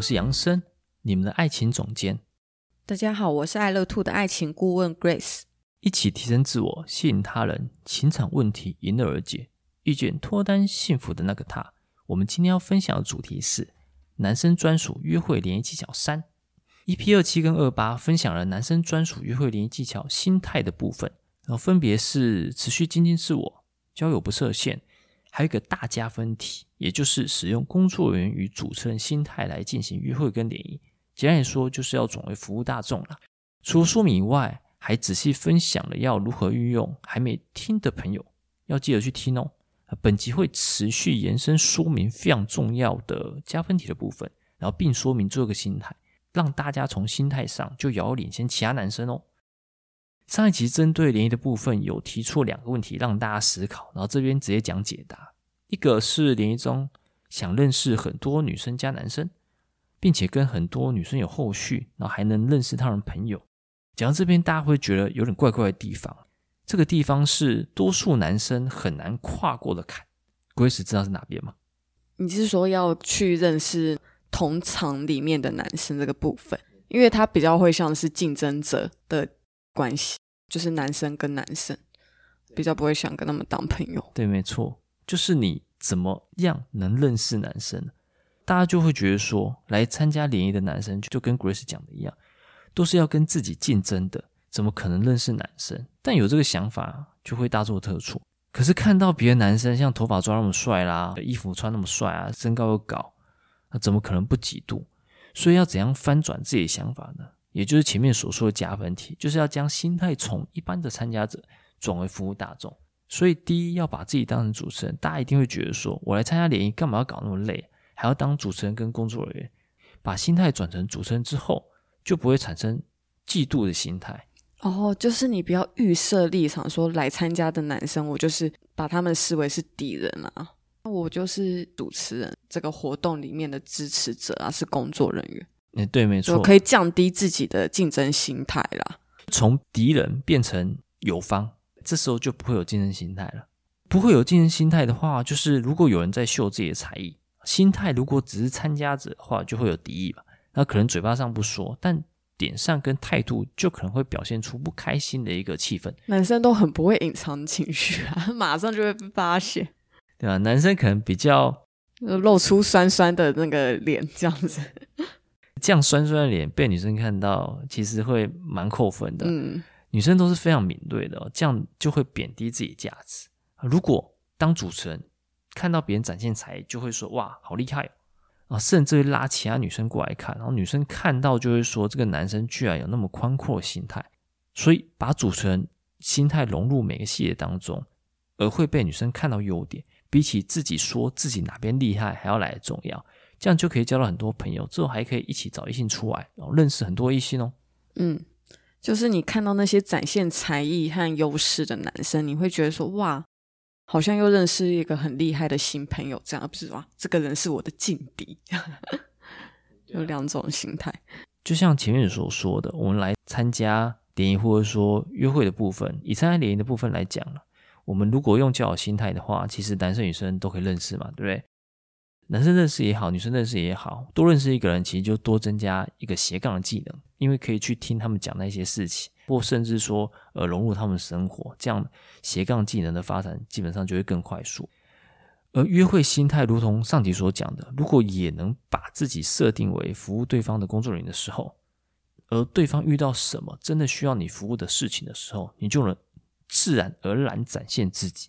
我是杨生，你们的爱情总监。大家好，我是爱乐 Two 的爱情顾问 Grace。一起提升自我，吸引他人，情场问题迎刃而解，遇见脱单幸福的那个他。我们今天要分享的主题是男生专属约会联谊技巧三。EP 二七跟二八分享了男生专属约会联谊技巧心态的部分，然后分别是持续精进自我、交友不设限。还有一个大加分题，也就是使用工作人员与主持人心态来进行约会跟联谊。简单来说，就是要转为服务大众了。除了说明以外，还仔细分享了要如何运用。还没听的朋友，要记得去听哦。本集会持续延伸说明非常重要的加分题的部分，然后并说明做个心态，让大家从心态上就遥遥领先其他男生哦。上一集针对联谊的部分有提出两个问题让大家思考，然后这边直接讲解答。一个是联谊中想认识很多女生加男生，并且跟很多女生有后续，然后还能认识他人朋友。讲到这边，大家会觉得有点怪怪的地方。这个地方是多数男生很难跨过的坎。鬼使知道是哪边吗？你是说要去认识同场里面的男生这个部分，因为他比较会像是竞争者的。关系就是男生跟男生比较不会想跟他们当朋友。对，没错，就是你怎么样能认识男生，大家就会觉得说，来参加联谊的男生就跟 Grace 讲的一样，都是要跟自己竞争的，怎么可能认识男生？但有这个想法就会大错特错。可是看到别的男生像头发抓那么帅啦，衣服穿那么帅啊，身高又高，那怎么可能不嫉妒？所以要怎样翻转自己的想法呢？也就是前面所说的加分题，就是要将心态从一般的参加者转为服务大众。所以，第一要把自己当成主持人，大家一定会觉得说：“我来参加联谊，干嘛要搞那么累，还要当主持人跟工作人员？”把心态转成主持人之后，就不会产生嫉妒的心态。哦，就是你不要预设立场，说来参加的男生，我就是把他们视为是敌人啊，我就是主持人这个活动里面的支持者啊，是工作人员。哎，对，没错，可以降低自己的竞争心态啦。从敌人变成友方，这时候就不会有竞争心态了。不会有竞争心态的话，就是如果有人在秀自己的才艺，心态如果只是参加者的话，就会有敌意吧。那可能嘴巴上不说，但脸上跟态度就可能会表现出不开心的一个气氛。男生都很不会隐藏情绪啊，马上就会被发现，对吧？男生可能比较露出酸酸的那个脸，这样子。这样酸酸的脸被女生看到，其实会蛮扣分的。嗯，女生都是非常敏锐的哦，这样就会贬低自己价值。如果当主持人看到别人展现才艺，就会说哇，好厉害哦，啊，甚至会拉其他女生过来看。然后女生看到就会说，这个男生居然有那么宽阔的心态。所以把主持人心态融入每个细节当中，而会被女生看到优点，比起自己说自己哪边厉害还要来得重要。这样就可以交到很多朋友，之后还可以一起找异性出来，然后认识很多异性哦。嗯，就是你看到那些展现才艺和优势的男生，你会觉得说哇，好像又认识一个很厉害的新朋友，这样而不是哇，这个人是我的劲敌，有两种心态。就像前面所说的，我们来参加联谊或者说约会的部分，以参加联谊的部分来讲了，我们如果用较好心态的话，其实男生女生都可以认识嘛，对不对？男生认识也好，女生认识也好，多认识一个人，其实就多增加一个斜杠的技能，因为可以去听他们讲那些事情，或甚至说呃融入他们的生活，这样斜杠技能的发展基本上就会更快速。而约会心态，如同上集所讲的，如果也能把自己设定为服务对方的工作人员的时候，而对方遇到什么真的需要你服务的事情的时候，你就能自然而然展现自己，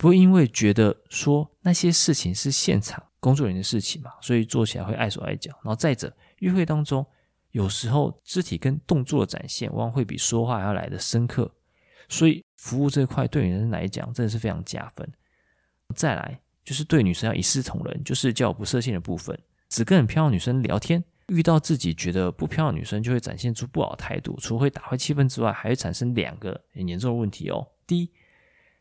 不会因为觉得说那些事情是现场。工作人员的事情嘛，所以做起来会碍手碍脚。然后再者，约会当中有时候肢体跟动作的展现，往往会比说话还要来得深刻。所以服务这块对女生来讲真的是非常加分。再来就是对女生要一视同仁，就是交友不设限的部分。只跟很漂亮女生聊天，遇到自己觉得不漂亮女生就会展现出不好的态度，除了打坏气氛之外，还会产生两个很严重的问题哦。第一，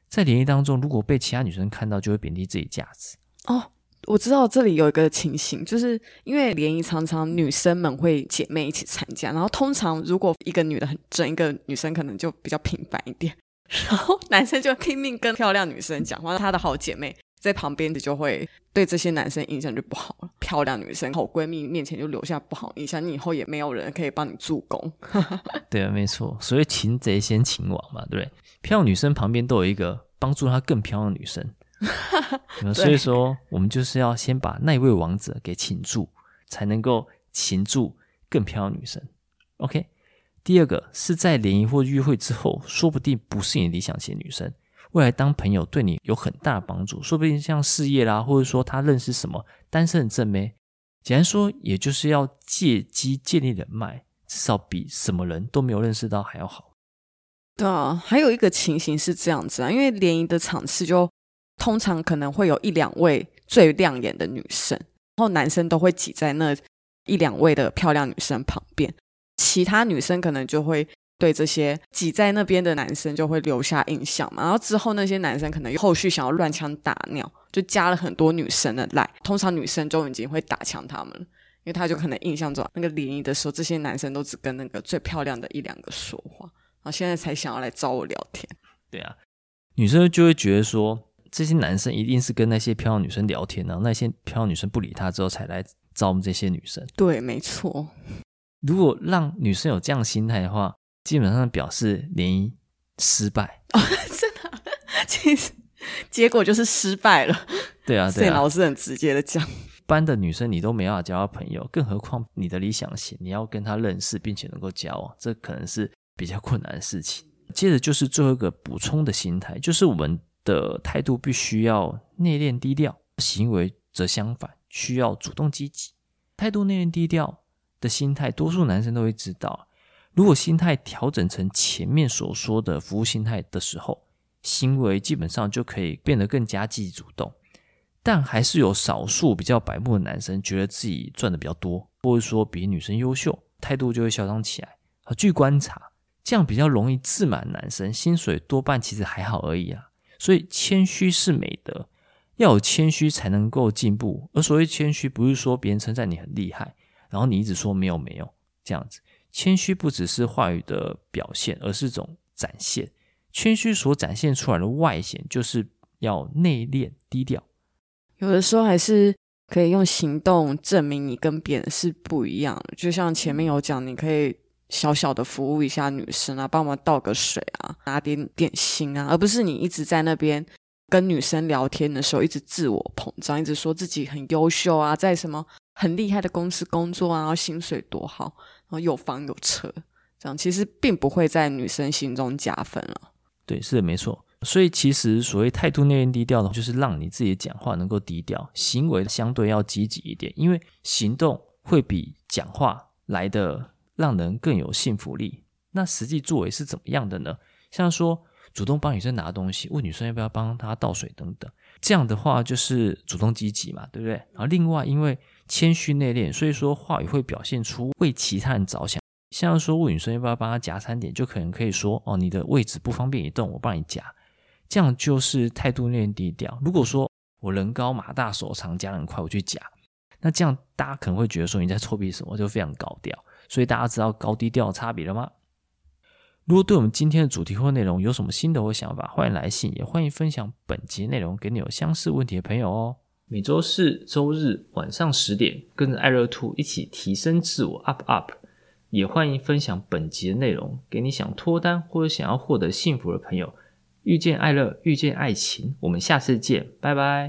在联谊当中，如果被其他女生看到，就会贬低自己价值。哦，我知道这里有一个情形，就是因为联谊常常女生们会姐妹一起参加，然后通常如果一个女的很正，一个女生可能就比较平凡一点，然后男生就拼命跟漂亮女生讲话，她的好姐妹。在旁边的就会对这些男生印象就不好了。漂亮女生好闺蜜面前就留下不好印象，你以后也没有人可以帮你助攻。对啊，没错，所以擒贼先擒王嘛，对不对？漂亮女生旁边都有一个帮助她更漂亮的女生，所以说我们就是要先把那一位王者给擒住，才能够擒住更漂亮女生。OK，第二个是在联谊或约会之后，说不定不是你理想型女生。未来当朋友对你有很大的帮助，说不定像事业啦，或者说他认识什么单身的正妹，简单说，也就是要借机建立人脉，至少比什么人都没有认识到还要好。对啊，还有一个情形是这样子啊，因为联谊的场次就通常可能会有一两位最亮眼的女生，然后男生都会挤在那一两位的漂亮女生旁边，其他女生可能就会。对这些挤在那边的男生就会留下印象嘛，然后之后那些男生可能后续想要乱枪打鸟，就加了很多女生的赖，通常女生就已经会打枪他们了，因为他就可能印象中那个联谊的时候，这些男生都只跟那个最漂亮的一两个说话，然后现在才想要来找我聊天。对啊，女生就会觉得说这些男生一定是跟那些漂亮女生聊天，然后那些漂亮女生不理他之后才来找我们这些女生。对，没错。如果让女生有这样心态的话，基本上表示联谊失败哦，真的，其实结果就是失败了。对啊，对啊，老师很直接的讲，一般的女生你都没办法交到朋友，更何况你的理想型，你要跟她认识并且能够交往，这可能是比较困难的事情。接着就是最后一个补充的心态，就是我们的态度必须要内敛低调，行为则相反，需要主动积极。态度内敛低调的心态，多数男生都会知道。如果心态调整成前面所说的服务心态的时候，行为基本上就可以变得更加积极主动。但还是有少数比较白目的男生，觉得自己赚的比较多，或者说比女生优秀，态度就会嚣张起来。啊，据观察，这样比较容易自满男生，薪水多半其实还好而已啊。所以谦虚是美德，要有谦虚才能够进步。而所谓谦虚，不是说别人称赞你很厉害，然后你一直说没有没有这样子。谦虚不只是话语的表现，而是一种展现。谦虚所展现出来的外显，就是要内敛低调。有的时候还是可以用行动证明你跟别人是不一样的。就像前面有讲，你可以小小的服务一下女生啊，帮忙倒个水啊，拿点点心啊，而不是你一直在那边跟女生聊天的时候，一直自我膨胀，一直说自己很优秀啊，在什么很厉害的公司工作啊，然后薪水多好。然后有房有车，这样其实并不会在女生心中加分了。对，是的，没错。所以其实所谓态度内敛低调的，就是让你自己讲话能够低调，行为相对要积极一点，因为行动会比讲话来的让人更有信服力。那实际作为是怎么样的呢？像说主动帮女生拿东西，问女生要不要帮她倒水等等，这样的话就是主动积极嘛，对不对？然后另外因为。谦虚内敛，所以说话语会表现出为其他人着想。像说问女生要不要帮他夹餐点，就可能可以说：“哦，你的位置不方便移动，我帮你夹。”这样就是态度内低调。如果说我人高马大手长夹很快，我去夹，那这样大家可能会觉得说你在臭屁什么，就非常高调。所以大家知道高低调的差别了吗？如果对我们今天的主题或内容有什么心得或想法，欢迎来信，也欢迎分享本集内容给你有相似问题的朋友哦。每周四、周日晚上十点，跟着爱乐兔一起提升自我，up up。也欢迎分享本集的内容给你想脱单或者想要获得幸福的朋友。遇见爱乐，遇见爱情，我们下次见，拜拜。